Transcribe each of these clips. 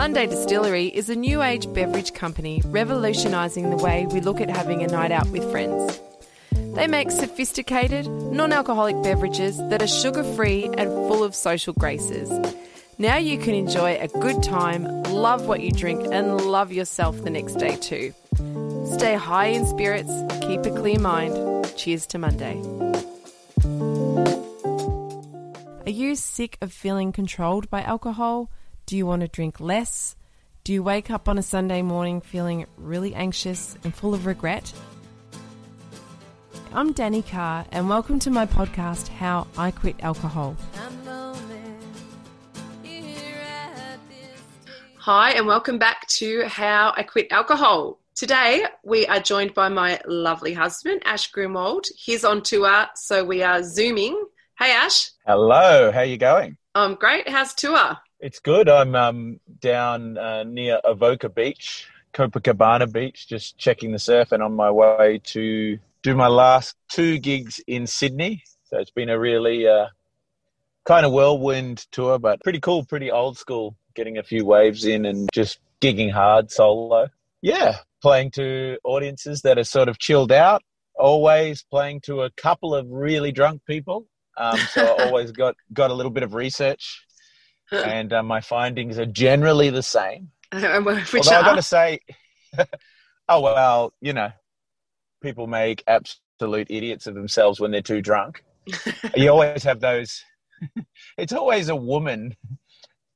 Monday Distillery is a new age beverage company revolutionising the way we look at having a night out with friends. They make sophisticated, non alcoholic beverages that are sugar free and full of social graces. Now you can enjoy a good time, love what you drink, and love yourself the next day too. Stay high in spirits, keep a clear mind. Cheers to Monday. Are you sick of feeling controlled by alcohol? Do you want to drink less? Do you wake up on a Sunday morning feeling really anxious and full of regret? I'm Danny Carr, and welcome to my podcast, How I Quit Alcohol. Hi, and welcome back to How I Quit Alcohol. Today, we are joined by my lovely husband, Ash Grimwade. He's on tour, so we are Zooming. Hey, Ash. Hello, how you going? I'm great. How's tour? It's good. I'm um, down uh, near Avoca Beach, Copacabana Beach, just checking the surf and on my way to do my last two gigs in Sydney. So it's been a really uh, kind of whirlwind tour, but pretty cool, pretty old school, getting a few waves in and just gigging hard solo. Yeah, playing to audiences that are sort of chilled out, always playing to a couple of really drunk people. Um, so I always got, got a little bit of research and uh, my findings are generally the same. Which Although are? I got to say, oh well, you know, people make absolute idiots of themselves when they're too drunk. you always have those. it's always a woman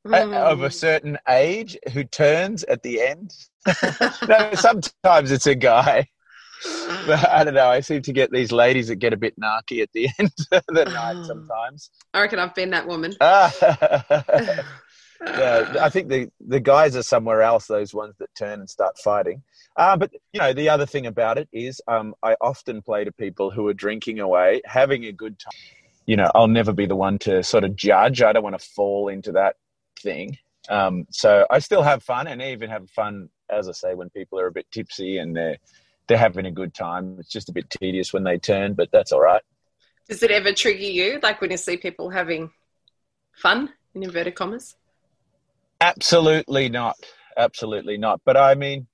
Mm. of a certain age who turns at the end. no, sometimes it's a guy. But I don't know. I seem to get these ladies that get a bit narky at the end of the night sometimes. I reckon I've been that woman. Ah. yeah, I think the, the guys are somewhere else, those ones that turn and start fighting. Uh, but, you know, the other thing about it is um, I often play to people who are drinking away, having a good time. You know, I'll never be the one to sort of judge. I don't want to fall into that thing. Um, so I still have fun and I even have fun, as I say, when people are a bit tipsy and they're, they're having a good time. It's just a bit tedious when they turn, but that's all right. Does it ever trigger you, like when you see people having fun, in inverted commas? Absolutely not. Absolutely not. But I mean,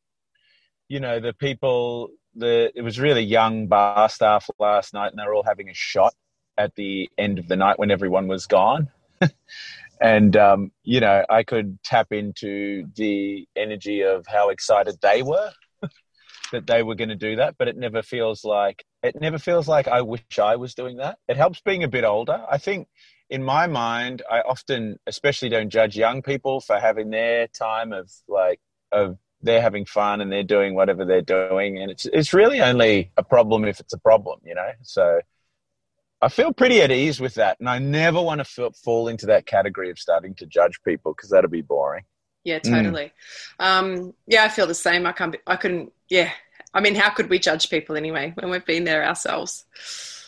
you know, the people, the it was really young bar staff last night, and they were all having a shot at the end of the night when everyone was gone. and um, you know, I could tap into the energy of how excited they were that they were going to do that. But it never feels like it never feels like I wish I was doing that. It helps being a bit older. I think in my mind, I often, especially don't judge young people for having their time of like, of they're having fun and they're doing whatever they're doing. And it's, it's really only a problem if it's a problem, you know? So I feel pretty at ease with that. And I never want to fall into that category of starting to judge people because that'll be boring. Yeah, Mm. totally. Um, yeah, I feel the same. I can't. Be, I couldn't. Yeah, I mean, how could we judge people anyway when we've been there ourselves?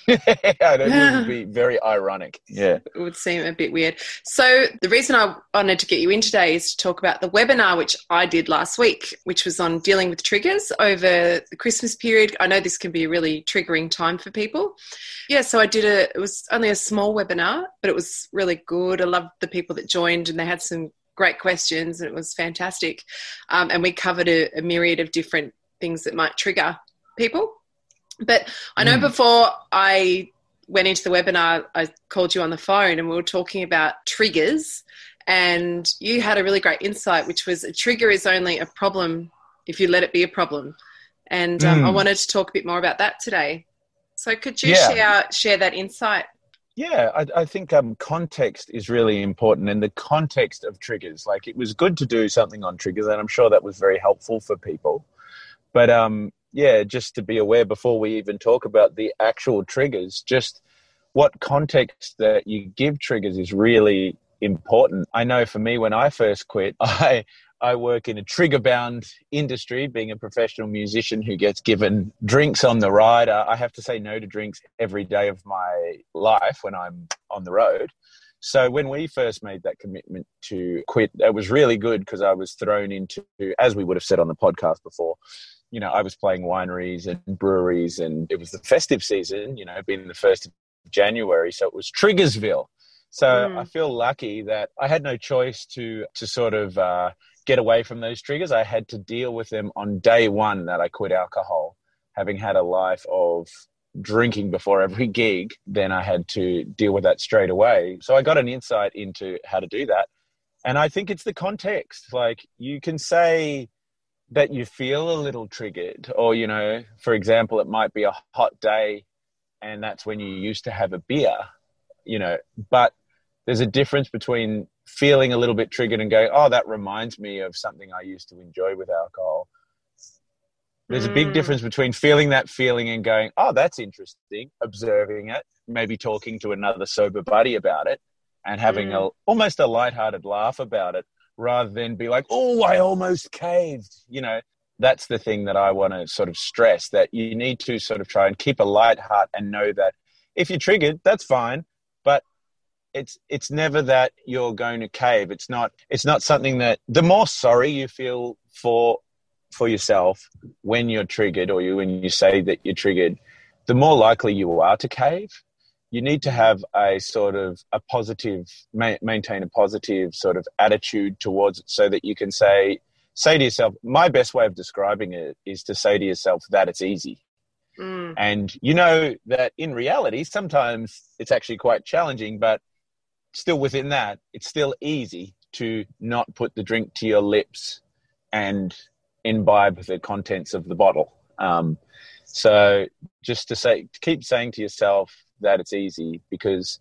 it would be very ironic. Yeah. It would seem a bit weird. So, the reason I wanted to get you in today is to talk about the webinar which I did last week, which was on dealing with triggers over the Christmas period. I know this can be a really triggering time for people. Yeah, so I did a, it was only a small webinar, but it was really good. I loved the people that joined and they had some great questions and it was fantastic. Um, and we covered a, a myriad of different things that might trigger people. But I know mm. before I went into the webinar, I called you on the phone and we were talking about triggers. And you had a really great insight, which was a trigger is only a problem if you let it be a problem. And um, mm. I wanted to talk a bit more about that today. So could you yeah. share share that insight? Yeah, I, I think um, context is really important, and the context of triggers. Like, it was good to do something on triggers, and I'm sure that was very helpful for people. But um, yeah, just to be aware before we even talk about the actual triggers, just what context that you give triggers is really important. I know for me, when I first quit, I I work in a trigger bound industry, being a professional musician who gets given drinks on the ride. I have to say no to drinks every day of my life when I'm on the road. So when we first made that commitment to quit, it was really good because I was thrown into, as we would have said on the podcast before, you know, I was playing wineries and breweries, and it was the festive season, you know, being the first of January, so it was Triggersville. So mm. I feel lucky that I had no choice to to sort of uh, get away from those triggers. I had to deal with them on day one that I quit alcohol, having had a life of drinking before every gig. Then I had to deal with that straight away. So I got an insight into how to do that, and I think it's the context. Like you can say that you feel a little triggered or you know for example it might be a hot day and that's when you used to have a beer you know but there's a difference between feeling a little bit triggered and going oh that reminds me of something i used to enjoy with alcohol there's mm. a big mm. difference between feeling that feeling and going oh that's interesting observing it maybe talking to another sober buddy about it and having mm. a almost a light-hearted laugh about it rather than be like, oh, I almost caved. You know, that's the thing that I want to sort of stress that you need to sort of try and keep a light heart and know that if you're triggered, that's fine. It's it's never that you're going to cave. It's not it's not something that the more sorry you feel for for yourself when you're triggered or you when you say that you're triggered, the more likely you are to cave you need to have a sort of a positive ma- maintain a positive sort of attitude towards it so that you can say say to yourself my best way of describing it is to say to yourself that it's easy mm. and you know that in reality sometimes it's actually quite challenging but still within that it's still easy to not put the drink to your lips and imbibe the contents of the bottle um, so just to say keep saying to yourself that it's easy because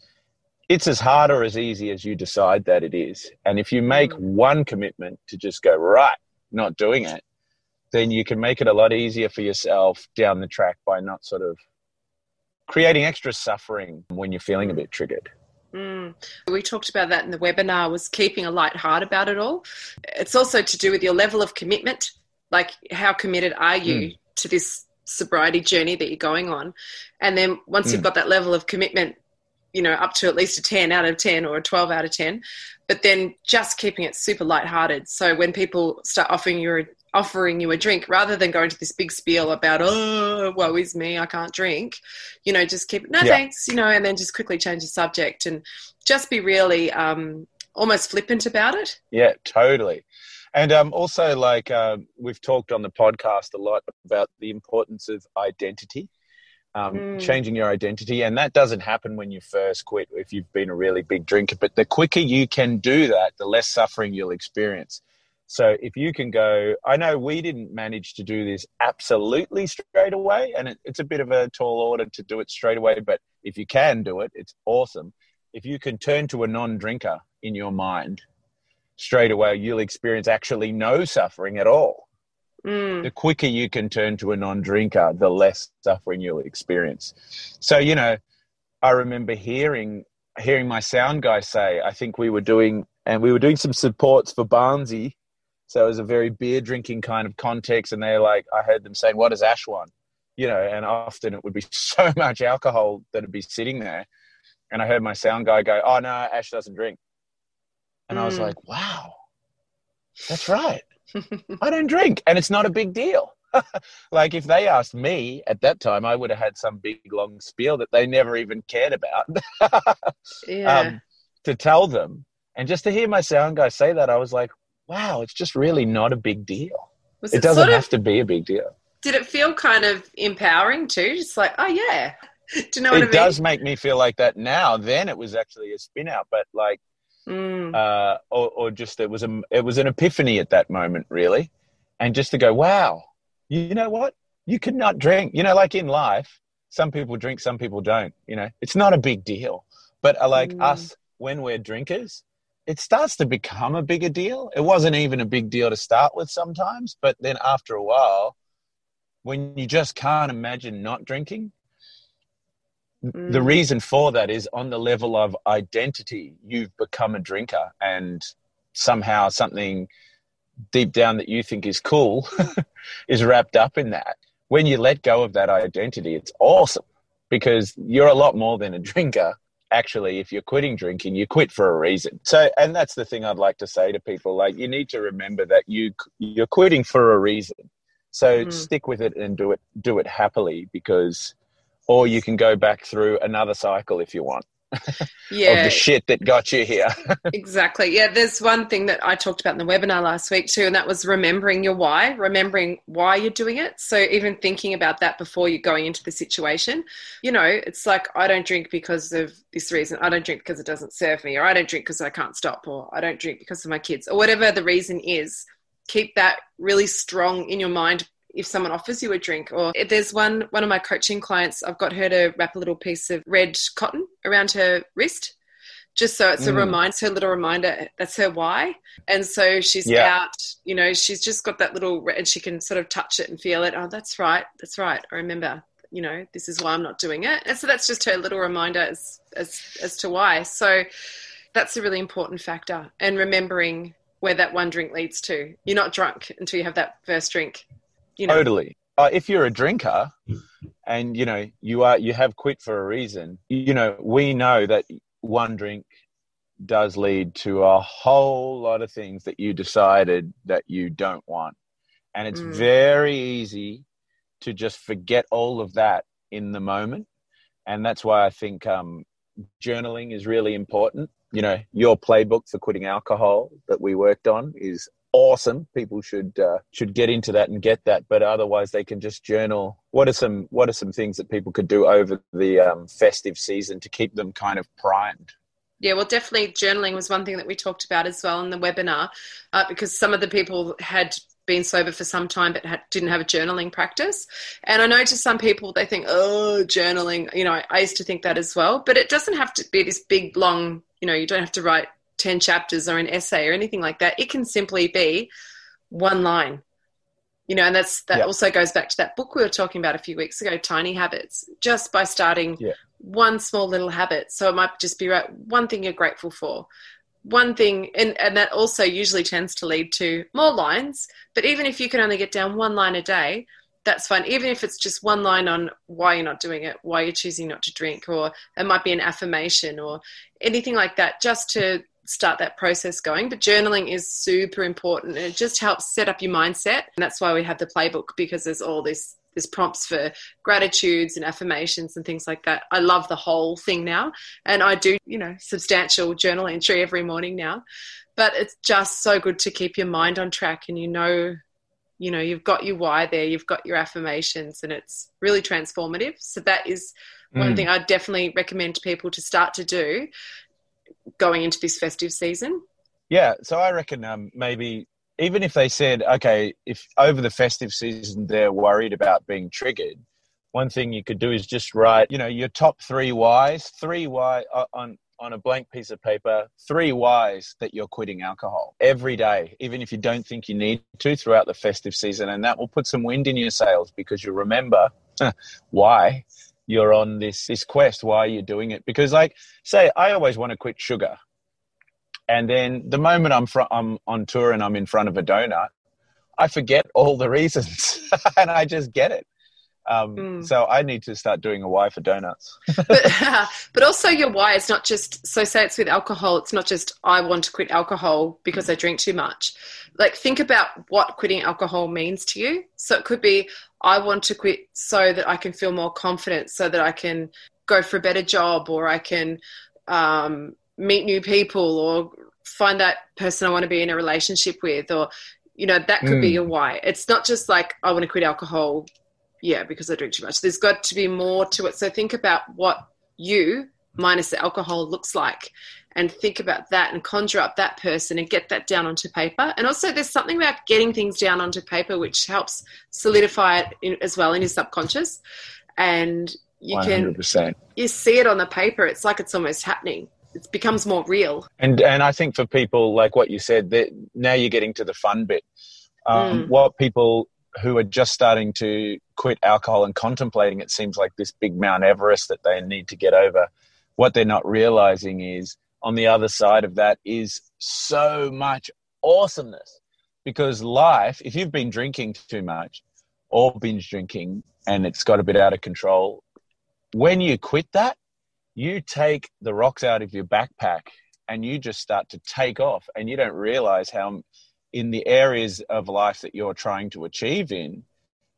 it's as hard or as easy as you decide that it is. And if you make mm. one commitment to just go, right, not doing it, then you can make it a lot easier for yourself down the track by not sort of creating extra suffering when you're feeling a bit triggered. Mm. We talked about that in the webinar was keeping a light heart about it all. It's also to do with your level of commitment. Like how committed are you mm. to this sobriety journey that you're going on. And then once mm. you've got that level of commitment, you know, up to at least a 10 out of 10 or a 12 out of 10, but then just keeping it super lighthearted. So when people start offering you offering you a drink rather than going to this big spiel about oh woe is me i can't drink you know just keep no yeah. thanks you know and then just quickly change the subject and just be really um, almost flippant about it yeah totally and um, also, like uh, we've talked on the podcast a lot about the importance of identity, um, mm. changing your identity, and that doesn't happen when you first quit if you've been a really big drinker. But the quicker you can do that, the less suffering you'll experience. So if you can go, I know we didn't manage to do this absolutely straight away, and it, it's a bit of a tall order to do it straight away. But if you can do it, it's awesome. If you can turn to a non-drinker in your mind straight away you'll experience actually no suffering at all. Mm. The quicker you can turn to a non drinker, the less suffering you'll experience. So, you know, I remember hearing hearing my sound guy say, I think we were doing and we were doing some supports for Barnsey. So it was a very beer drinking kind of context, and they're like, I heard them saying, What is does Ash want? you know, and often it would be so much alcohol that would be sitting there. And I heard my sound guy go, "Oh no, Ash doesn't drink," and mm. I was mm. like, "Wow, that's right. I don't drink, and it's not a big deal." like if they asked me at that time, I would have had some big long spiel that they never even cared about. yeah. Um, to tell them, and just to hear my sound guy say that, I was like, "Wow, it's just really not a big deal. It, it doesn't have of, to be a big deal." Did it feel kind of empowering too? Just like, oh yeah, do you know what it I mean? does make me feel like that now. Then it was actually a spin out, but like, mm. uh, or, or just it was a it was an epiphany at that moment, really, and just to go, wow, you know what? You could not drink. You know, like in life, some people drink, some people don't. You know, it's not a big deal. But uh, like mm. us, when we're drinkers, it starts to become a bigger deal. It wasn't even a big deal to start with sometimes, but then after a while, when you just can't imagine not drinking, mm. the reason for that is on the level of identity, you've become a drinker and somehow something deep down that you think is cool is wrapped up in that. When you let go of that identity, it's awesome because you're a lot more than a drinker. Actually, if you're quitting drinking, you quit for a reason. So, and that's the thing I'd like to say to people: like, you need to remember that you you're quitting for a reason. So mm. stick with it and do it do it happily because, or you can go back through another cycle if you want yeah. of the shit that got you here. exactly. Yeah, there's one thing that I talked about in the webinar last week too, and that was remembering your why, remembering why you're doing it. So even thinking about that before you're going into the situation, you know, it's like I don't drink because of this reason. I don't drink because it doesn't serve me, or I don't drink because I can't stop, or I don't drink because of my kids, or whatever the reason is. Keep that really strong in your mind if someone offers you a drink or there's one one of my coaching clients i've got her to wrap a little piece of red cotton around her wrist just so it's a mm. reminder her little reminder that's her why. And so she's yeah. out you know she's just got that little and she can sort of touch it and feel it. Oh that's right that's right i remember you know this is why i'm not doing it. And so that's just her little reminder as as as to why. So that's a really important factor and remembering where that one drink leads to. You're not drunk until you have that first drink you know. Totally. Uh, if you're a drinker and you know you are you have quit for a reason, you know we know that one drink does lead to a whole lot of things that you decided that you don't want. And it's mm. very easy to just forget all of that in the moment. And that's why I think um, journaling is really important. You know, your playbook for quitting alcohol that we worked on is awesome. People should uh, should get into that and get that. But otherwise, they can just journal. What are some What are some things that people could do over the um, festive season to keep them kind of primed? Yeah, well, definitely journaling was one thing that we talked about as well in the webinar, uh, because some of the people had been sober for some time but had, didn't have a journaling practice. And I know to some people they think, oh, journaling. You know, I, I used to think that as well, but it doesn't have to be this big, long. You know, you don't have to write 10 chapters or an essay or anything like that. It can simply be one line. You know, and that's that yep. also goes back to that book we were talking about a few weeks ago, Tiny Habits, just by starting yep. one small little habit. So it might just be right, one thing you're grateful for, one thing and, and that also usually tends to lead to more lines but even if you can only get down one line a day that's fine even if it's just one line on why you're not doing it why you're choosing not to drink or it might be an affirmation or anything like that just to start that process going. But journaling is super important. It just helps set up your mindset. And that's why we have the playbook because there's all this there's prompts for gratitudes and affirmations and things like that. I love the whole thing now. And I do, you know, substantial journal entry every morning now. But it's just so good to keep your mind on track and you know, you know, you've got your why there, you've got your affirmations, and it's really transformative. So that is one mm. thing I definitely recommend people to start to do going into this festive season? Yeah, so I reckon um, maybe even if they said, okay, if over the festive season they're worried about being triggered, one thing you could do is just write, you know, your top three whys, three why uh, on on a blank piece of paper, three whys that you're quitting alcohol every day, even if you don't think you need to throughout the festive season, and that will put some wind in your sails because you remember why you're on this this quest why are you're doing it? Because like say i always want to quit sugar. And then the moment i'm fr- i'm on tour and i'm in front of a donut i forget all the reasons and i just get it Um, Mm. So I need to start doing a why for donuts. but, but also your why is not just so say it's with alcohol it's not just i want to quit alcohol because i drink too much like think about what quitting alcohol means to you so it could be i want to quit so that i can feel more confident so that i can go for a better job or i can um, meet new people or find that person i want to be in a relationship with or you know that could be Mm. your why it's not just like i want to quit alcohol yeah, because I drink too much. There's got to be more to it. So think about what you, minus the alcohol, looks like, and think about that and conjure up that person and get that down onto paper. And also, there's something about getting things down onto paper which helps solidify it in, as well in your subconscious. And you can hundred percent. you see it on the paper. It's like it's almost happening. It becomes more real. And and I think for people like what you said, that now you're getting to the fun bit. Um, Mm. What people who are just starting to quit alcohol and contemplating it seems like this big Mount Everest that they need to get over. What they're not realizing is on the other side of that is so much awesomeness. Because life, if you've been drinking too much or binge drinking and it's got a bit out of control, when you quit that, you take the rocks out of your backpack and you just start to take off and you don't realize how in the areas of life that you're trying to achieve in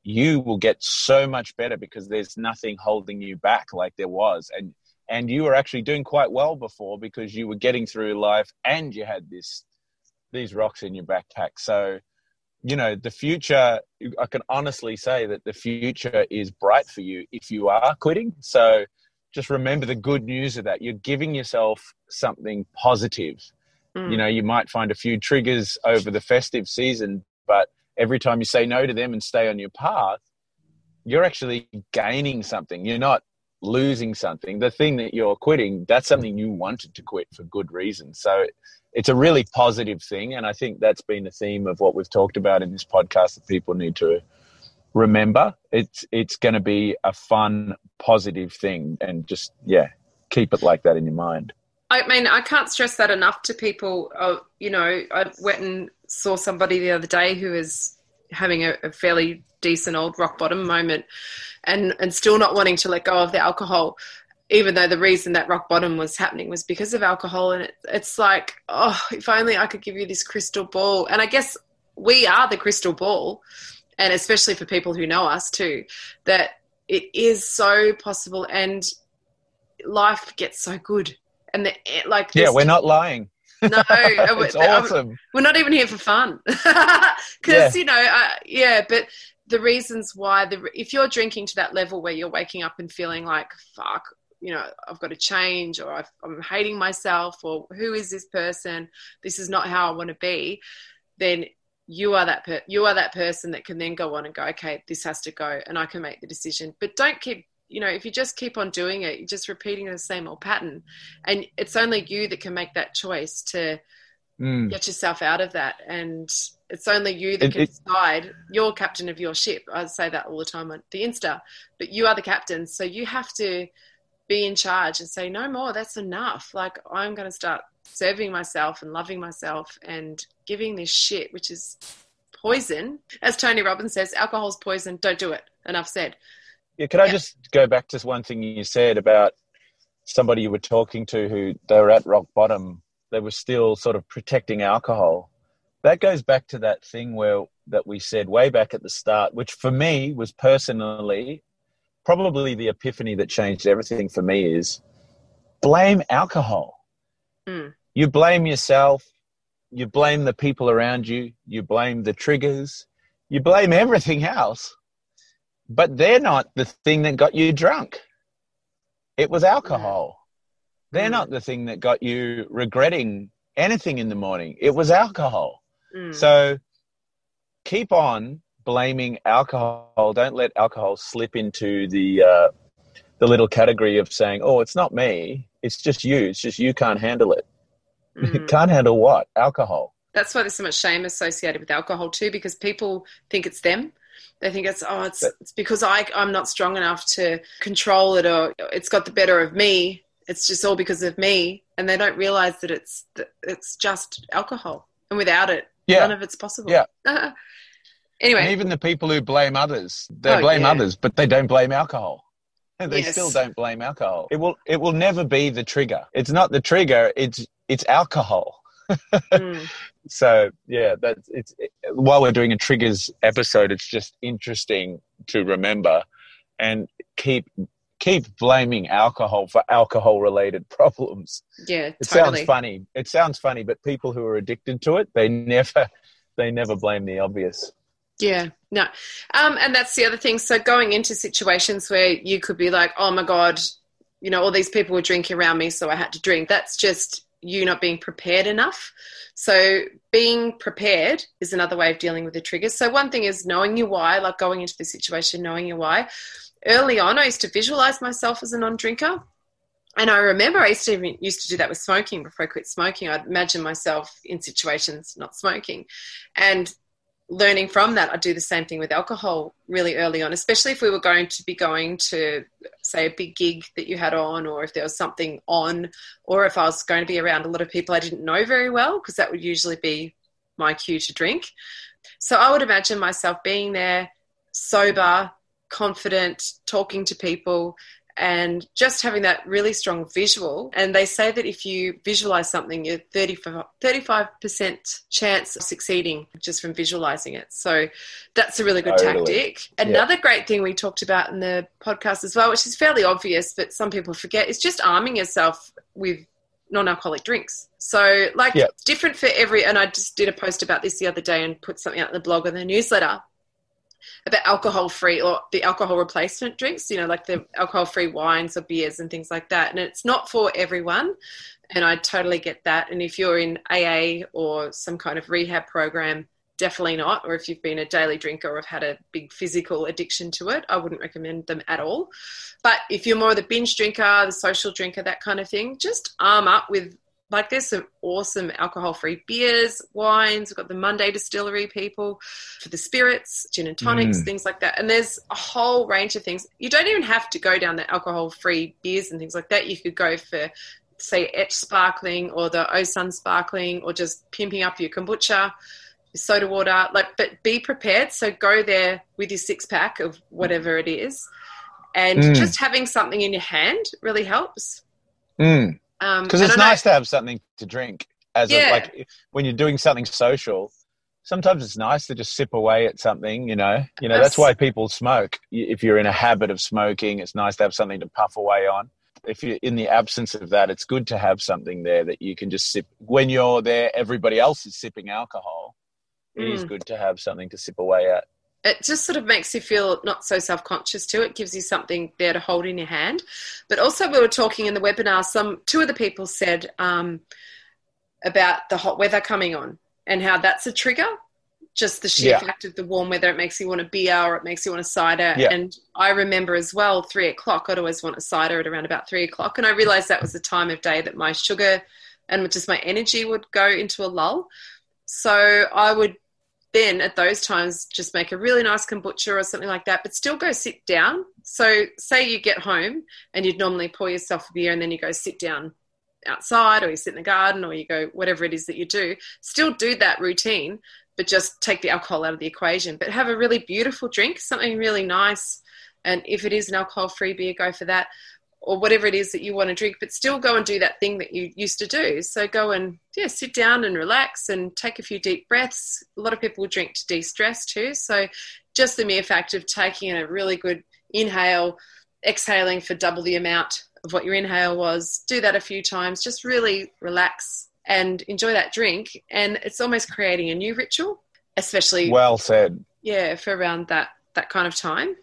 you will get so much better because there's nothing holding you back like there was. And and you were actually doing quite well before because you were getting through life and you had this these rocks in your backpack. So you know the future i can honestly say that the future is bright for you if you are quitting. So just remember the good news of that. You're giving yourself something positive. Mm. you know you might find a few triggers over the festive season but every time you say no to them and stay on your path you're actually gaining something. You're not losing something. The thing that you're quitting that's something you wanted to quit for good reason. So it's a really positive thing. And i think that's been the theme of what we've talked about in this podcast that people need to remember. It's it's going to be a fun positive thing. And just yeah keep it like that in your mind I mean, I can't stress that enough to people. Uh, you know, I went and saw somebody the other day who was having a, a fairly decent old rock bottom moment and, and still not wanting to let go of the alcohol, even though the reason that rock bottom was happening was because of alcohol. And it, it's like, oh, if only I could give you this crystal ball. And I guess we are the crystal ball, and especially for people who know us too, that it is so possible and life gets so good and the, like yeah we're not lying. No it's I'm- awesome. we're not even here for fun. Because Yeah. you know uh, yeah but the reasons why the if you're drinking to that level where you're waking up and feeling like fuck you know i've got to change or I've, i'm hating myself or who is this person? This is not how i want to be then you are that per- you are that person that can then go on and go okay this has to go and i can make the decision. But don't keep you know if you just keep on doing it you're just repeating the same old pattern. And it's only you that can make that choice to Mm. get yourself out of that. And it's only you that It- can it- decide. You're captain of your ship. I say that all the time on the insta but you are the captain. So you have to be in charge and say no more. That's enough. Like i'm going to start serving myself and loving myself and giving this shit which is poison. As tony robbins says alcohol's poison. Don't do it. Enough said Yeah, could I just go back to one thing you said about somebody you were talking to who they were at rock bottom, they were still sort of protecting alcohol. That goes back to that thing where that we said way back at the start, which for me was personally probably the epiphany that changed everything for me is blame alcohol. Mm. You blame yourself, you blame the people around you, you blame the triggers, you blame everything else but they're not the thing that got you drunk. It was alcohol. They're Mm. not the thing that got you regretting anything in the morning. It was alcohol. Mm. So keep on blaming alcohol. Don't let alcohol slip into the uh, the little category of saying, "Oh, it's not me. It's just you. It's just you can't handle it. Mm. can't handle what? Alcohol." that's why there's so much shame associated with alcohol too because people think it's them they think it's oh it's, it's because I, i'm not strong enough to control it or it's got the better of me it's just all because of me and they don't realize that it's that it's just alcohol and without it Yeah. none of it's possible Yeah. Anyway, And even the people who blame others, they Oh, blame yeah. others, but they don't blame alcohol. They Yes. still don't blame alcohol. It will it will never be the trigger. It's not the trigger, it's it's alcohol. mm, So yeah, that's it's it, while we're doing a triggers episode, it's just interesting to remember and keep keep blaming alcohol for alcohol related problems. yeah, It totally. sounds funny. It sounds funny, but people who are addicted to it, they never they never blame the obvious. Yeah, no. Um, and that's the other thing. So going into situations where you could be like, oh my God, you know, all these people were drinking around me, so I had to drink. That's just you not being prepared enough. So being prepared is another way of dealing with the triggers. So one thing is knowing your why, like going into the situation, knowing your why. Early on, I used to visualize myself as a non-drinker. And I remember I used to even used to do that with smoking before I quit smoking. I'd imagine myself in situations not smoking. And learning from that, I'd do the same thing with alcohol really early on, especially if we were going to be going to, say, a big gig that you had on, or if there was something on, or if I was going to be around a lot of people I didn't know very well, because that would usually be my cue to drink. So I would imagine myself being there, sober, confident, talking to people, and just having that really strong visual. And they say that if you visualize something, you're 35, 35% chance of succeeding just from visualizing it. So that's a really good Totally. tactic. Another great thing we talked about in the podcast as well, which is fairly obvious, but some people forget, is just arming yourself with non-alcoholic drinks. So like Yeah. different for every, and I just did a post about this the other day and put something out in the blog or the newsletter about alcohol free or the alcohol replacement drinks, you know, like the alcohol free wines or beers and things like that. And it's not for everyone. And I totally get that. And if you're in AA or some kind of rehab program, definitely not. Or if you've been a daily drinker or have had a big physical addiction to it, I wouldn't recommend them at all. But if you're more of the binge drinker, the social drinker, that kind of thing, just arm up with like there's some awesome alcohol free beers, wines. We've got the Monday distillery people for the spirits, gin and tonics, Mm. things like that. And there's a whole range of things. You don't even have to go down the alcohol free beers and things like that. You could go for say etch sparkling or the Osun sparkling or just pimping up your kombucha, your soda water. Like but be prepared. So go there with your six pack of whatever it is. And Mm. just having something in your hand really helps. Mm. Um, because and it's I know- nice to have something to drink as a, like when you're doing something social sometimes it's nice to just sip away at something you know? You know that's Abs- why people smoke. If you're in a habit of smoking it's nice to have something to puff away on. If you're in the absence of that it's good to have something there that you can just sip. When you're there everybody else is sipping alcohol It is Mm. good to have something to sip away at it just sort of makes you feel not so self-conscious too. It gives you something there to hold in your hand. But also we were talking in the webinar some two of the people said um, about the hot weather coming on and how that's a trigger just the sheer Yeah. fact of the warm weather. It makes you want a beer or it makes you want a cider. Yeah. and i remember as well three o'clock i'd always want a cider at around about three o'clock. And i realized that was the time of day that my sugar and just my energy would go into a lull. So i would then at those times just make a really nice kombucha or something like that, but still go sit down. So, say you get home and you'd normally pour yourself a beer and then you go sit down outside or you sit in the garden or you go whatever it is that you do, still do that routine, but just take the alcohol out of the equation. But have a really beautiful drink, something really nice. And if it is an alcohol free beer, go for that or whatever it is that you want to drink, but still go and do that thing that you used to do. So go and yeah, sit down and relax and take a few deep breaths. A lot of people drink to de-stress too. So just the mere fact of taking a really good inhale, exhaling for double the amount of what your inhale was, do that a few times, just really relax and enjoy that drink. And it's almost creating a new ritual, especially well said yeah, for around that that kind of time.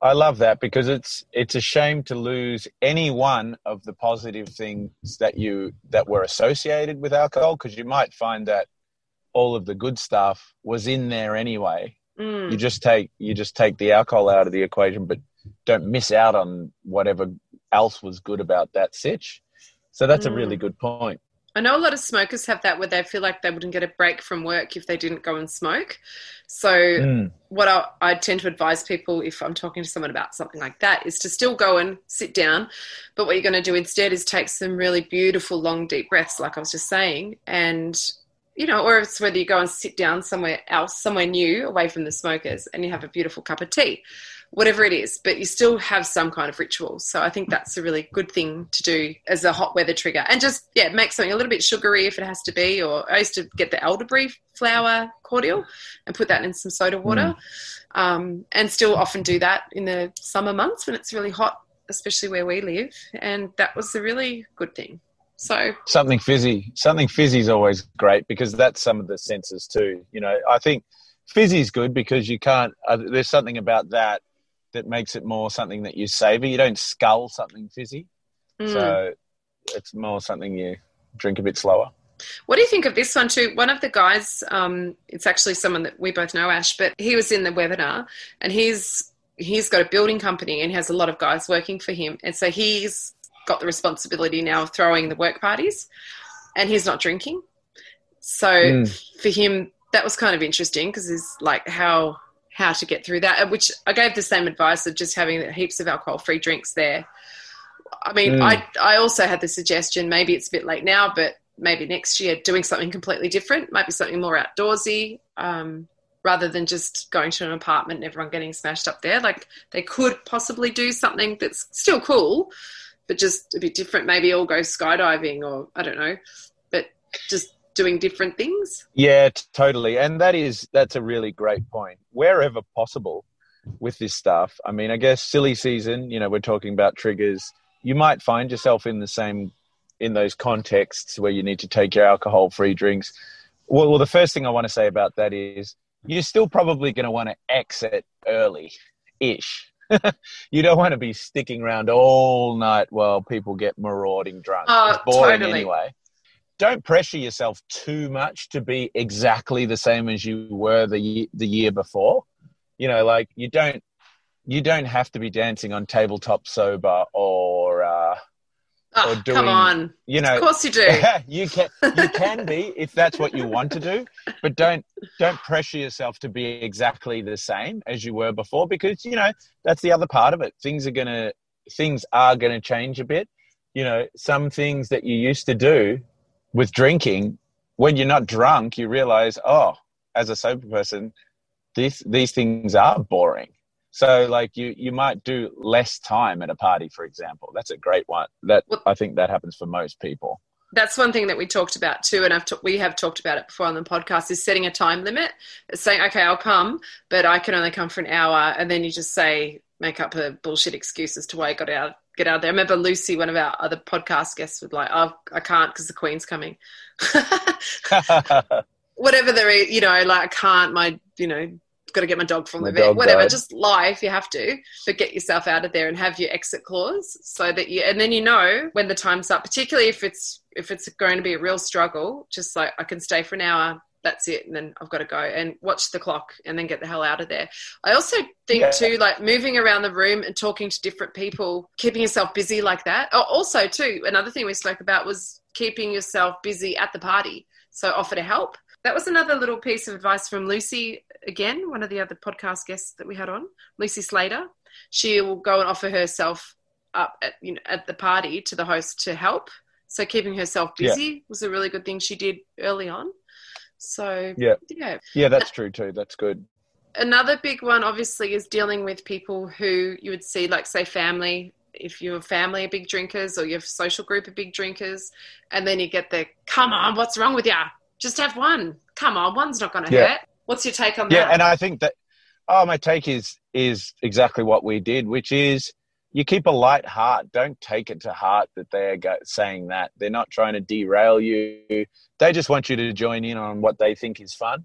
I love that because it's it's a shame to lose any one of the positive things that you that were associated with alcohol because you might find that all of the good stuff was in there anyway. Mm. You just take you just take the alcohol out of the equation, but don't miss out on whatever else was good about that sitch. So that's a really Mm. good point. I know a lot of smokers have that where they feel like they wouldn't get a break from work if they didn't go and smoke. So, Mm. what I, I tend to advise people if I'm talking to someone about something like that is to still go and sit down. But what you're going to do instead is take some really beautiful, long, deep breaths, like I was just saying, and you know, or it's whether you go and sit down somewhere else, somewhere new, away from the smokers, and you have a beautiful cup of tea, whatever it is, but you still have some kind of ritual. So I think that's a really good thing to do as a hot weather trigger. And just, yeah, make something a little bit sugary if it has to be. Or I used to get the elderberry flower cordial and put that in some soda water. Mm. Um, and still often do that in the summer months when it's really hot, especially where we live. And that was a really good thing. So something fizzy, something fizzy is always great because that's some of the senses too. You know, I think fizzy is good because you can't. Uh, there's something about that that makes it more something that you savor. You don't scull something fizzy, mm. so it's more something you drink a bit slower. What do you think of this one too? One of the guys, um, it's actually someone that we both know, Ash, but he was in the webinar and he's he's got a building company and has a lot of guys working for him, and so he's got the responsibility now of throwing the work parties, and he's not drinking. So mm. for him, that was kind of interesting because it's like how how to get through that. Which I gave the same advice of just having heaps of alcohol-free drinks there. I mean, mm. I I also had the suggestion maybe it's a bit late now, but maybe next year doing something completely different, might be something more outdoorsy. Um, rather than just going to an apartment and everyone getting smashed up there. Like they could possibly do something that's still cool, but just a bit different. Maybe all go skydiving or I don't know, but just doing different things. Yeah, t- totally. And that is that's a really great point. Wherever possible with this stuff. I mean, I guess silly season, you know, we're talking about triggers. You might find yourself in the same in those contexts where you need to take your alcohol-free drinks. Well, well the first thing I want to say about that is you're still probably going to want to exit early ish you don't want to be sticking around all night while people get marauding drunk. Oh, it's boring totally. anyway. Don't pressure yourself too much to be exactly the same as you were the the year before. You know, like you don't you don't have to be dancing on tabletop sober or uh, Oh, doing, come on! You know, of course you do. you can you can be if that's what you want to do, but don't don't pressure yourself to be exactly the same as you were before because you know that's the other part of it. Things are gonna things are gonna change a bit. You know, some things that you used to do with drinking, when you're not drunk, you realize, oh, as a sober person, these these things are boring so like you you might do less time at a party, for example. That's a great one. That well, I think that happens for most people. That's one thing that we talked about too, and I've t- we have talked about it before on the podcast. Is setting a time limit. It's saying, okay, I'll come, but I can only come for an hour, and then you just say make up a bullshit excuse as to why you got out get out there. I remember Lucy, one of our other podcast guests, was like, "Oh, I can't because the Queen's coming." Whatever the you know, like I can't. My you know got to get my dog from my the vet, whatever. Died. Just lie if you have to, but get yourself out of there and have your exit clause so that you, and then you know when the time's up. Particularly if it's if it's going to be a real struggle, just like I can stay for an hour. That's it, and then I've got to go and watch the clock, and then get the hell out of there. I also think yeah. too, like moving around the room and talking to different people, keeping yourself busy like that. Oh, also, too, another thing we spoke about was keeping yourself busy at the party. So offer to help that was another little piece of advice from Lucy, again, one of the other podcast guests that we had on, Lucy Slater. She will go and offer herself up at, you know, at the party to the host to help. So keeping herself busy yeah. was a really good thing she did early on. So yeah, yeah, yeah, that's true too. That's good. Another big one, obviously, is dealing with people who you would see, like say, family. If your family are big drinkers or your social group are big drinkers, and then you get the "Come on, what's wrong with you? Just have one. Come on, one's not going to yeah. hurt. What's your take on yeah, that? Yeah, and I think that oh, my take is is exactly what we did, which is you keep a light heart. Don't take it to heart that they're saying that. They're not trying to derail you. They just want you to join in on what they think is fun.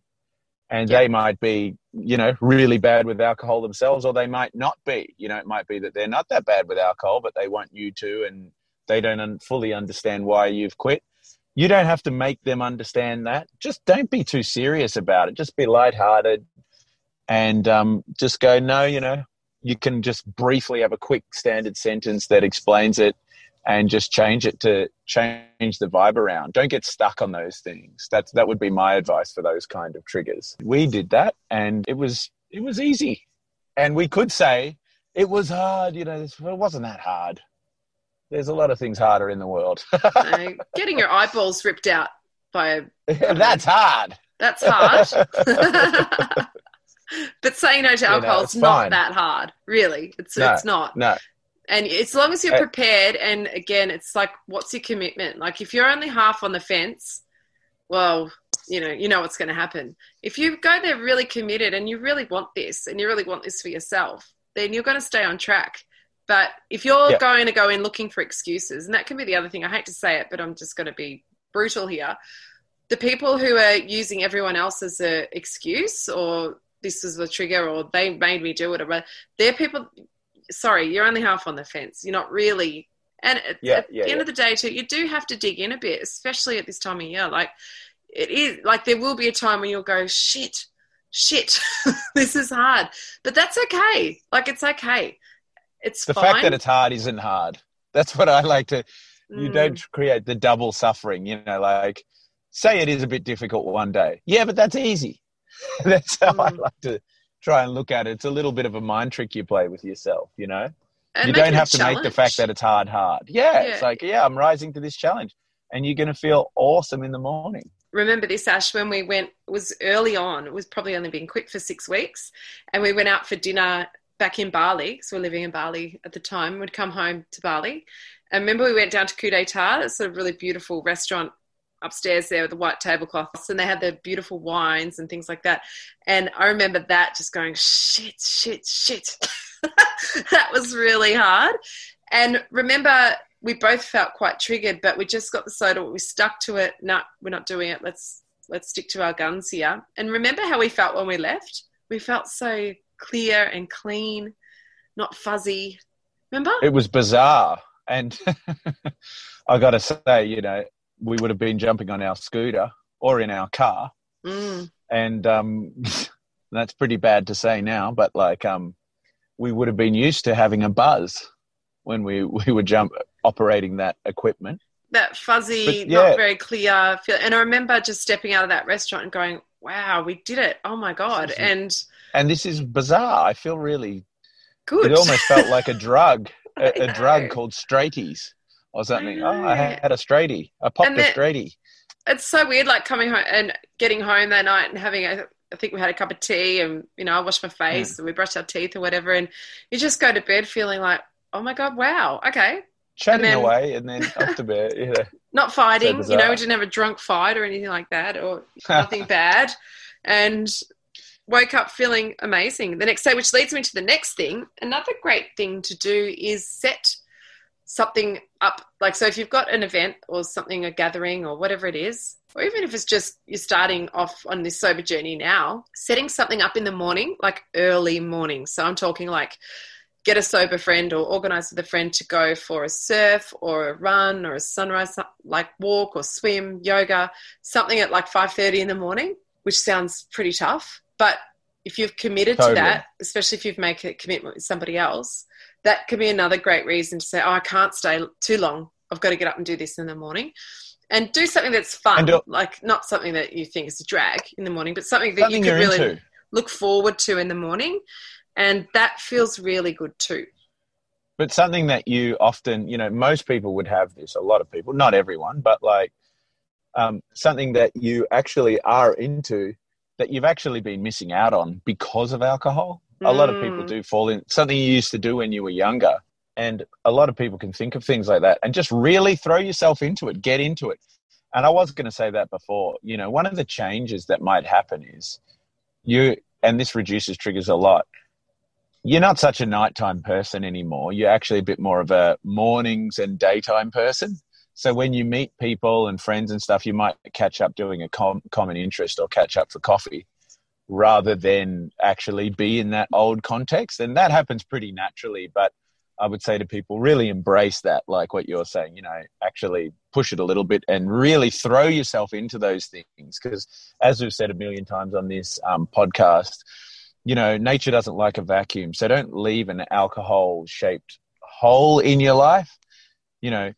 And they might be, you know, really bad with alcohol themselves, or they might not be. You know, it might be that they're not that bad with alcohol, but they want you to, and they don't fully understand why you've quit you don't have to make them understand that. Just don't be too serious about it. Just be lighthearted and um, just go, no, you know, you can just briefly have a quick standard sentence that explains it and just change it to change the vibe around. Don't get stuck on those things. That's that would be my advice for those kind of triggers. We did that and it was it was easy. And we could say it was hard, you know, it wasn't that hard there's a lot of things harder in the world. getting your eyeballs ripped out by That's hard. That's hard. but saying no to know, alcohol it's is not fine. that hard, really. It's No, it's not. No. And as long as you're Uh, prepared, and again, it's like, what's your commitment? Like, if you're only half on the fence, well, you know, you know what's going to happen. If you go there really committed and you really want this, and you really want this for yourself, then you're going to stay on track. But if you're Yeah. going to go in looking for excuses, and that can be the other thing, I hate to say it, but I'm just going to be brutal here. The people who are using everyone else as an excuse, or this is the trigger, or they made me do it, But they're people. Sorry, you're only half on the fence. You're not really. And at, Yeah, at yeah, the end yeah. of the day, too, you do have to dig in a bit, especially at this time of year. Like it is, like there will be a time when you'll go, shit, shit, this is hard, but that's okay. Like it's okay. It's The fine. fact that it's hard isn't hard. That's what I like to. You Mm. don't create the double suffering. You know, like say it is a bit difficult one day. Yeah, but that's easy. that's how I Mm. like to try and look at it. It's a little bit of a mind trick you play with yourself. You know. And you don't have to make the fact that it's hard hard. Yeah, it's like yeah, I'm rising to this challenge, and you're going to feel awesome in the morning. remember this ash when we went it was early on it was probably only been quick for six weeks and we went out for dinner back in bali because we we're living in bali at the time we'd come home to bali and remember we went down to Ku De Ta it's a really beautiful restaurant upstairs there with the white tablecloths and they had the beautiful wines and things like that and i remember that just going shit shit shit that was really hard and remember we both felt quite triggered, but we just got the soda. We stuck to it. No, we're not doing it. Let's let's stick to our guns here. And remember how we felt when we left? We felt so clear and clean, not fuzzy. Remember? It was bizarre, and I got to say, you know, we would have been jumping on our scooter or in our car, Mm. and um, that's pretty bad to say now, but like um, we would have been used to having a buzz when we we were jump operating that equipment. That fuzzy, yeah. not very clear feel. And I remember just stepping out of that restaurant and going, "Wow, we did it! Oh my god!" And And this is bizarre. I feel really good. It almost felt like a drug, a drug called straighties or something. I oh, I know. had a straighty. I popped And a then- straighty. it's so weird like coming home and getting home that night and having a I think we had a cup of tea and you know I washed my hmm. face and we brushed our teeth or whatever and you just go to bed feeling like oh my god wow okay Chatting then- away and then up to bed. Not fighting So you know we didn't have a drunk fight or anything like that or nothing bad and woke up feeling amazing the next day which leads me to the next thing another great thing to do is set something up like so if you've got an event or something a gathering or whatever it is or even if it's just you're starting off on this sober journey now setting something up in the morning like early morning so i'm talking like get a sober friend or organize with a friend to go for a surf or a run or a sunrise like walk or swim yoga something at like 5.30 in the morning which sounds pretty tough but if you've committed Totally. to that especially if you've made a commitment with somebody else that could be another great reason to say oh i can't stay too long i've got to get up and do this in the morning and do something that's fun do- like not something that you think is a drag in the morning but something that Something you could you're really into. look forward to in the morning and that feels really good too But something that you often, you know, most people would have this, a lot of people, not everyone, but like um, something that you actually are into that you've actually been missing out on because of alcohol. A lot of people Mm. do fall in something you used to do when you were younger. And a lot of people can think of things like that and just really throw yourself into it, get into it. And I was going to say that before. You know, one of the changes that might happen is you, and this reduces triggers a lot. You're not such a nighttime person anymore. You're actually a bit more of a mornings and daytime person. So when you meet people and friends and stuff, you might catch up doing a com- common interest or catch up for coffee rather than actually be in that old context. And that happens pretty naturally. But I would say to people, really embrace that, like what you're saying, you know, actually push it a little bit and really throw yourself into those things. Because as we've said a million times on this um, podcast, you know, nature doesn't like a vacuum. So don't leave an alcohol shaped hole in your life. You know,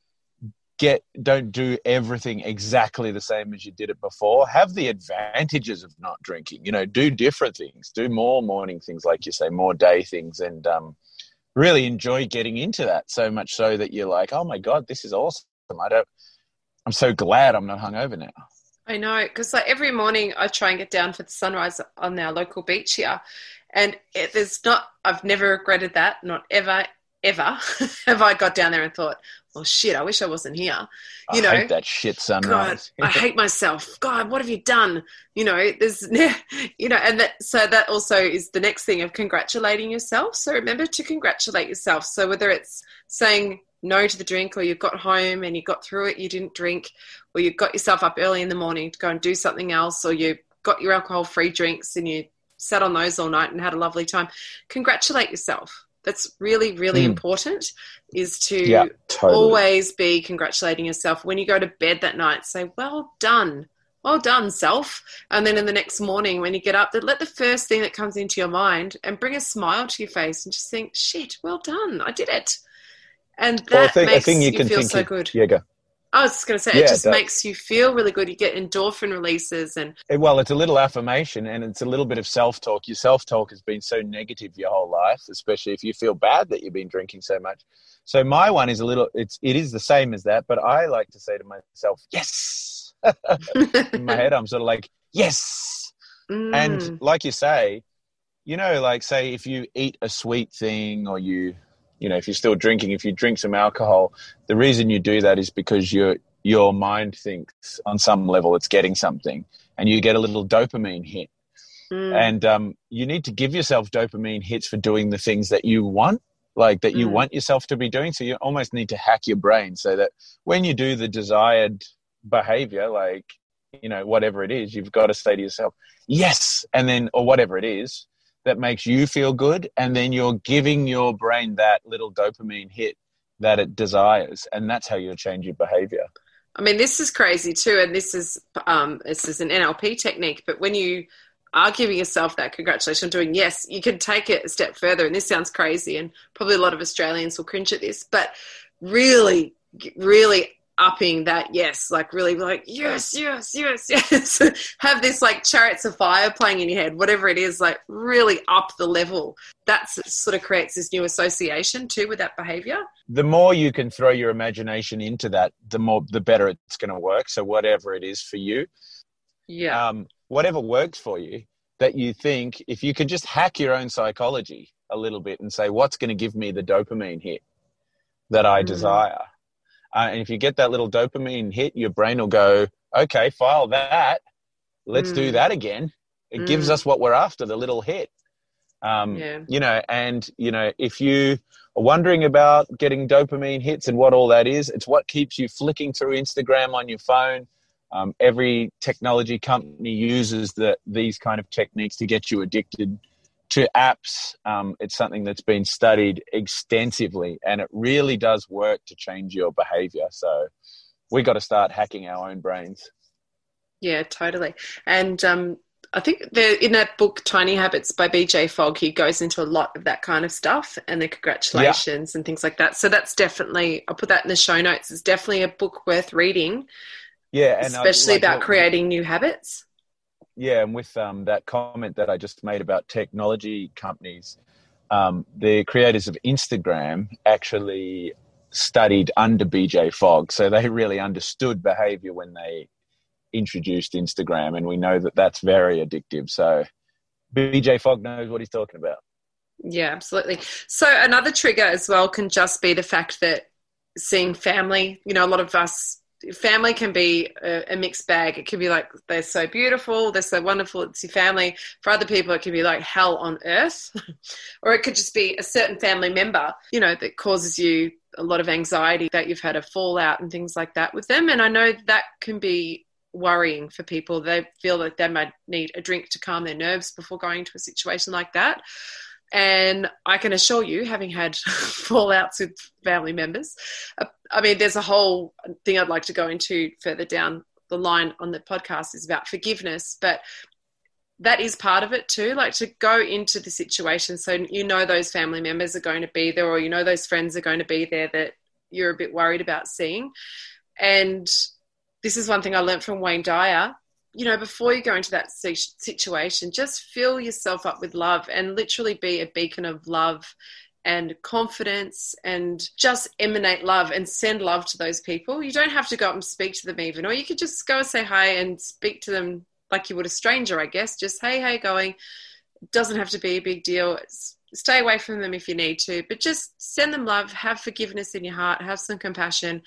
get don't do everything exactly the same as you did it before have the advantages of not drinking you know do different things do more morning things like you say more day things and um, really enjoy getting into that so much so that you're like oh my god this is awesome i don't i'm so glad i'm not hungover now I know, because like every morning I try and get down for the sunrise on our local beach here, and it, there's not. I've never regretted that, not ever, ever have I got down there and thought, well, shit, I wish I wasn't here. You I know, hate that shit sunrise. God, I hate myself. God, what have you done? You know, there's, you know, and that, so that also is the next thing of congratulating yourself. So remember to congratulate yourself. So whether it's saying no to the drink or you got home and you got through it, you didn't drink, or you got yourself up early in the morning to go and do something else, or you got your alcohol free drinks and you sat on those all night and had a lovely time, congratulate yourself that's really really mm. important is to yeah, totally. always be congratulating yourself. When you go to bed that night say well done. Well done self. And then in the next morning when you get up let the first thing that comes into your mind and bring a smile to your face and just think shit well done. I did it. And that well, thing, makes you, you feel so good. Yeah go I was just going to say, yeah, it just makes you feel really good. You get endorphin releases, and well, it's a little affirmation, and it's a little bit of self-talk. Your self-talk has been so negative your whole life, especially if you feel bad that you've been drinking so much. So my one is a little. It's it is the same as that, but I like to say to myself, "Yes." In my head, I'm sort of like, "Yes," mm. and like you say, you know, like say if you eat a sweet thing or you you know if you're still drinking if you drink some alcohol the reason you do that is because your your mind thinks on some level it's getting something and you get a little dopamine hit mm. and um, you need to give yourself dopamine hits for doing the things that you want like that you mm. want yourself to be doing so you almost need to hack your brain so that when you do the desired behavior like you know whatever it is you've got to say to yourself yes and then or whatever it is that makes you feel good and then you're giving your brain that little dopamine hit that it desires and that's how you'll change your behavior. I mean this is crazy too and this is um, this is an nlp technique but when you are giving yourself that congratulation doing yes you can take it a step further and this sounds crazy and probably a lot of australians will cringe at this but really really upping that yes like really like yes yes yes yes. Have this like chariots of fire playing in your head whatever it is like really up the level. That sort of creates this new association too with that behavior. The more you can throw your imagination into that the more the better it's going to work. So whatever it is for you yeah. um, whatever works for you that you think if you can just hack your own psychology a little bit and say what's going to give me the dopamine hit that i mm. desire uh, and if you get that little dopamine hit, your brain will go, okay, file that. Let's mm. do that again. It mm. gives us what we're after, the little hit. Um, yeah. You know, and, you know, if you are wondering about getting dopamine hits and what all that is, it's what keeps you flicking through Instagram on your phone. Um, every technology company uses the, these kind of techniques to get you addicted to apps, um, it's something that's been studied extensively, and it really does work to change your behavior. So we got to start hacking our own brains. Yeah, totally. And um, I think in that book, Tiny Habits by BJ Fogg, he goes into a lot of that kind of stuff and the congratulations yeah. and things like that. So that's definitely, I'll put that in the show notes. It's definitely a book worth reading. Yeah, especially like, about creating new habits yeah, and with um, that comment that I just made about technology companies, um, the creators of Instagram actually studied under BJ Fogg, so they really understood behavior when they introduced Instagram, and we know that that's very addictive. So BJ Fogg knows what he's talking about. Yeah, absolutely. So another trigger as well can just be the fact that seeing family. You know, a lot of us family can be a, a, mixed bag. It can be like they're so beautiful, they're so wonderful, it's your family. For other people, it can be like hell on earth, or it could just be a certain family member, you know, that causes you a lot of anxiety that you've had a fallout and things like that with them. And I know that can be worrying for people. They feel that they might need a drink to calm their nerves before going to a situation like that. And I can assure you, having had fallouts with family members, I mean, there's a whole thing I'd like to go into further down the line on the podcast is about forgiveness, but that is part of it too. Like to go into the situation so you know those family members are going to be there, or you know those friends are going to be there that you're a bit worried about seeing. And this is one thing I learned from Wayne Dyer you know, before you go into that situation, just fill yourself up with love and literally be a beacon of love and confidence and just emanate love and send love to those people. You don't have to go up and speak to them even, or you could just go and say hi and speak to them like you would a stranger, I guess. Just, hey, hey, going. Doesn't have to be a big deal. It's, stay away from them if you need to, but just send them love, have forgiveness in your heart, have some compassion,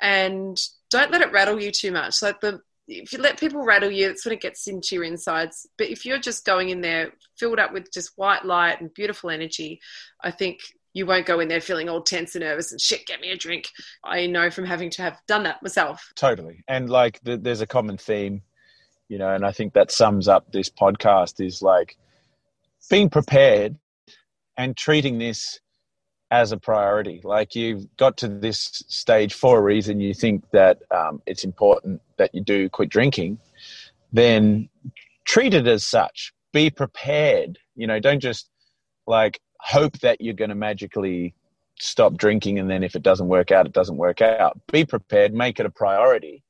and don't let it rattle you too much. Like the if you let people rattle you, it's when it gets into your insides. But if you're just going in there filled up with just white light and beautiful energy, I think you won't go in there feeling all tense and nervous and shit, get me a drink. I know from having to have done that myself. Totally. And like the, there's a common theme, you know, and I think that sums up this podcast is like being prepared and treating this as a priority. Like you've got to this stage for a reason. You think that um, it's important that you do quit drinking, then treat it as such. Be prepared. You know, don't just like hope that you're going to magically stop drinking and then if it doesn't work out, it doesn't work out. Be prepared. Make it a priority.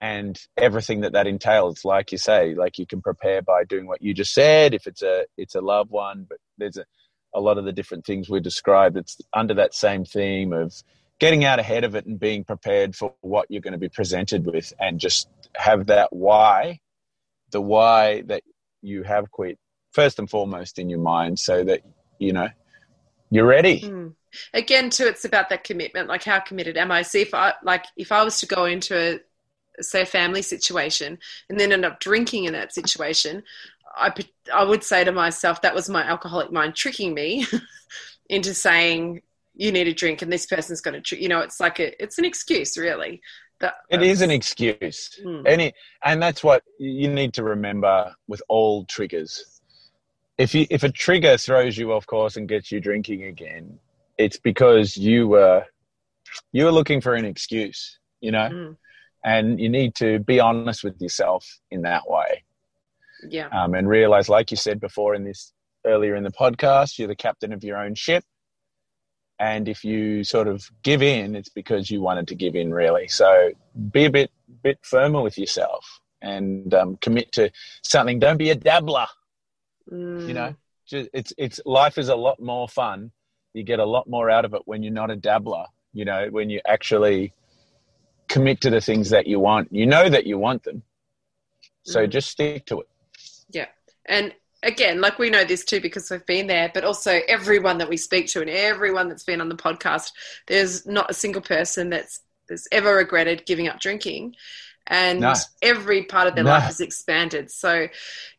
And everything that that entails, like you say, like you can prepare by doing what you just said. If it's a it's a loved one, but there's a a lot of the different things we described. It's under that same theme of getting out ahead of it and being prepared for what you're going to be presented with and just have that why, the why that you have quit first and foremost in your mind so that, you know, you're ready. Mm. Again, too, it's about that commitment. Like, how committed am I? See, if I like, if I was to go into a say a family situation and then end up drinking in that situation, I, I would say to myself, that was my alcoholic mind tricking me into saying, you need a drink and this person's going to, tr-. you know, it's like a, it's an excuse really. That, it is an excuse. Hmm. Any, and that's what you need to remember with all triggers. If you, if a trigger throws you off course and gets you drinking again, it's because you were, you were looking for an excuse, you know, mm. and you need to be honest with yourself in that way yeah. Um, and realize, like you said before in this earlier in the podcast, you're the captain of your own ship. And if you sort of give in, it's because you wanted to give in, really. So be a bit bit firmer with yourself and um, commit to something. Don't be a dabbler. Mm. You know, just, it's it's life is a lot more fun. You get a lot more out of it when you're not a dabbler. You know, when you actually commit to the things that you want. You know that you want them, so mm. just stick to it. Yeah. And again, like we know this too because we've been there, but also everyone that we speak to and everyone that's been on the podcast, there's not a single person that's, that's ever regretted giving up drinking. And no. every part of their no. life has expanded. So,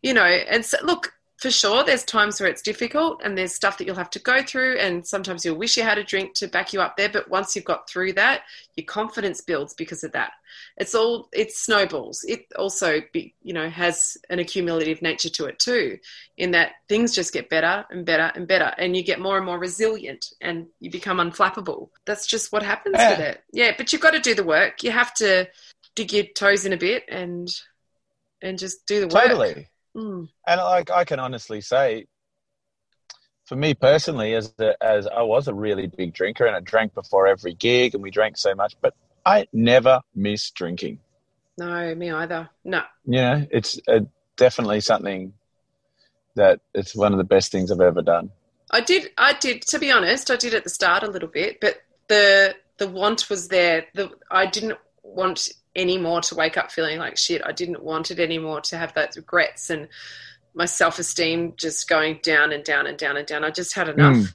you know, and so, look, for sure there's times where it's difficult and there's stuff that you'll have to go through and sometimes you'll wish you had a drink to back you up there but once you've got through that your confidence builds because of that it's all it snowballs. It also be, you know has an accumulative nature to it too in that things just get better and better and better and you get more and more resilient and you become unflappable. That's just what happens yeah. with it. Yeah but you've got to do the work. You have to dig your toes in a bit and and just do the work. Totally. Mm. And like I can honestly say, for me personally, as a, as I was a really big drinker and I drank before every gig, and we drank so much, but I never miss drinking. No, me either. No. Yeah, it's uh, definitely something that it's one of the best things I've ever done. I did. I did. To be honest, I did at the start a little bit, but the the want was there. The I didn't want anymore to wake up feeling like shit. I didn't want it anymore to have those regrets and my self esteem just going down and down and down and down. I just had enough. Mm.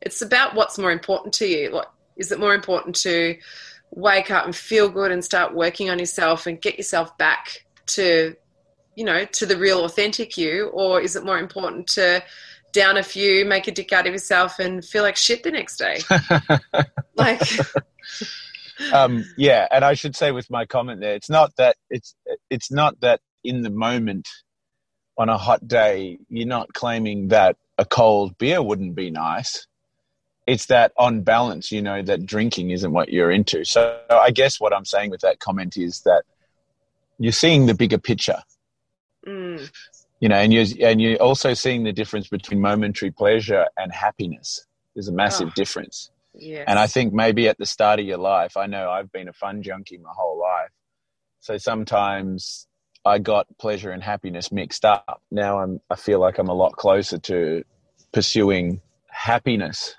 It's about what's more important to you. Like, is it more important to wake up and feel good and start working on yourself and get yourself back to, you know, to the real authentic you? Or is it more important to down a few, make a dick out of yourself and feel like shit the next day? like, um, yeah, and I should say with my comment there, it's not that it's it's not that in the moment on a hot day you're not claiming that a cold beer wouldn't be nice. It's that on balance, you know, that drinking isn't what you're into. So I guess what I'm saying with that comment is that you're seeing the bigger picture. Mm. You know, and you're and you're also seeing the difference between momentary pleasure and happiness. There's a massive oh. difference. Yes. And I think maybe at the start of your life, I know I've been a fun junkie my whole life. So sometimes I got pleasure and happiness mixed up. Now I'm I feel like I'm a lot closer to pursuing happiness,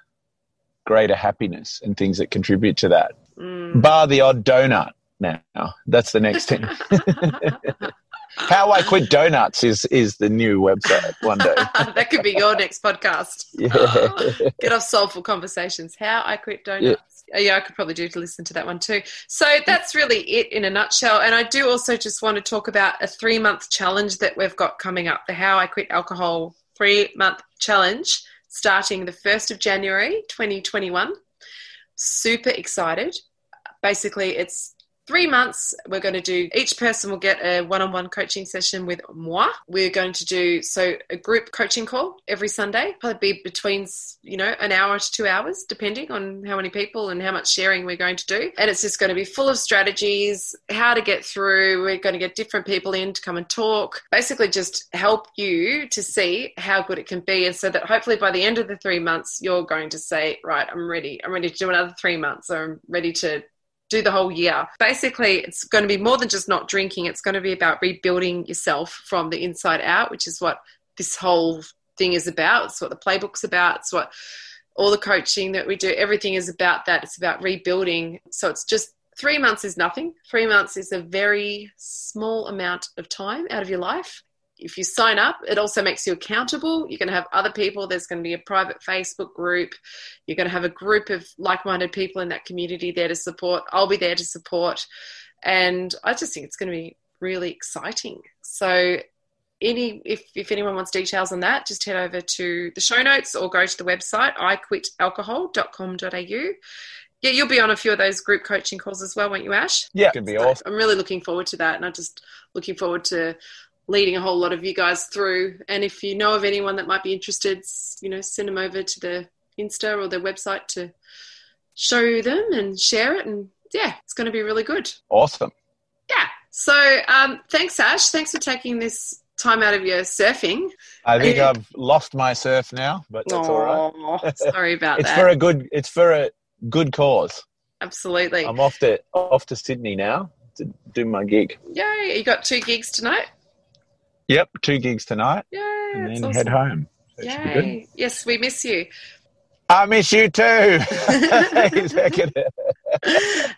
greater happiness, and things that contribute to that. Mm. Bar the odd donut now. That's the next thing. How I Quit Donuts is, is the new website one day. that could be your next podcast. Yeah. Get off soulful conversations. How I quit donuts. Yeah. yeah, I could probably do to listen to that one too. So that's really it in a nutshell. And I do also just want to talk about a three month challenge that we've got coming up the How I Quit Alcohol three month challenge starting the 1st of January 2021. Super excited. Basically, it's three months, we're going to do, each person will get a one on one coaching session with moi. We're going to do, so a group coaching call every Sunday, probably be between, you know, an hour to two hours, depending on how many people and how much sharing we're going to do. And it's just going to be full of strategies, how to get through. We're going to get different people in to come and talk, basically just help you to see how good it can be. And so that hopefully by the end of the three months, you're going to say, right, I'm ready. I'm ready to do another three months I'm ready to do the whole year. Basically, it's going to be more than just not drinking. It's going to be about rebuilding yourself from the inside out, which is what this whole thing is about. It's what the playbook's about. It's what all the coaching that we do, everything is about that. It's about rebuilding. So it's just three months is nothing. Three months is a very small amount of time out of your life if you sign up, it also makes you accountable. You're going to have other people. There's going to be a private Facebook group. You're going to have a group of like minded people in that community there to support. I'll be there to support. And I just think it's going to be really exciting. So, any if, if anyone wants details on that, just head over to the show notes or go to the website iquitalcohol.com.au. Yeah, you'll be on a few of those group coaching calls as well, won't you, Ash? Yeah, it could be so awesome. I'm really looking forward to that, and I'm just looking forward to leading a whole lot of you guys through. And if you know of anyone that might be interested, you know, send them over to the Insta or their website to show them and share it. And yeah, it's going to be really good. Awesome. Yeah. So um, thanks, Ash. Thanks for taking this time out of your surfing. I think I've lost my surf now, but that's Aww, all right. sorry about it's that. for a good. It's for a good cause. Absolutely. I'm off to off to Sydney now to do my gig. Yay! You got two gigs tonight. Yep, two gigs tonight, Yay! and then awesome. head home. So Yay! Yes, we miss you. I miss you too.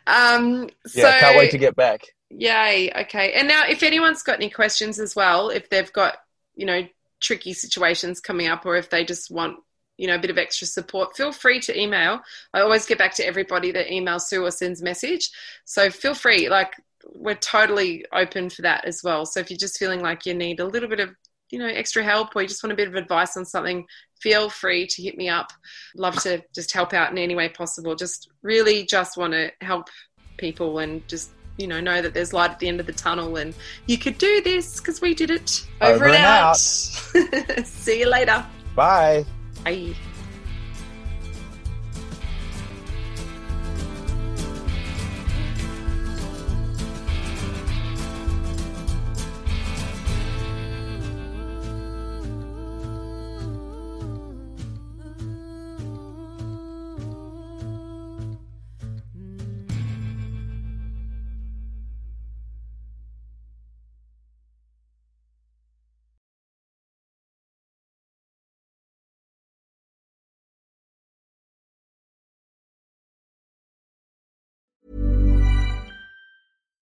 um, so, yeah, can't wait to get back. Yay. Okay. And now, if anyone's got any questions as well, if they've got, you know, tricky situations coming up or if they just want, you know, a bit of extra support, feel free to email. I always get back to everybody that emails Sue or sends message. So feel free, like, we're totally open for that as well. So if you're just feeling like you need a little bit of, you know, extra help or you just want a bit of advice on something, feel free to hit me up. Love to just help out in any way possible. Just really just want to help people and just you know, know that there's light at the end of the tunnel and you could do this because we did it. Over, Over and, and out. out. See you later. Bye. Bye.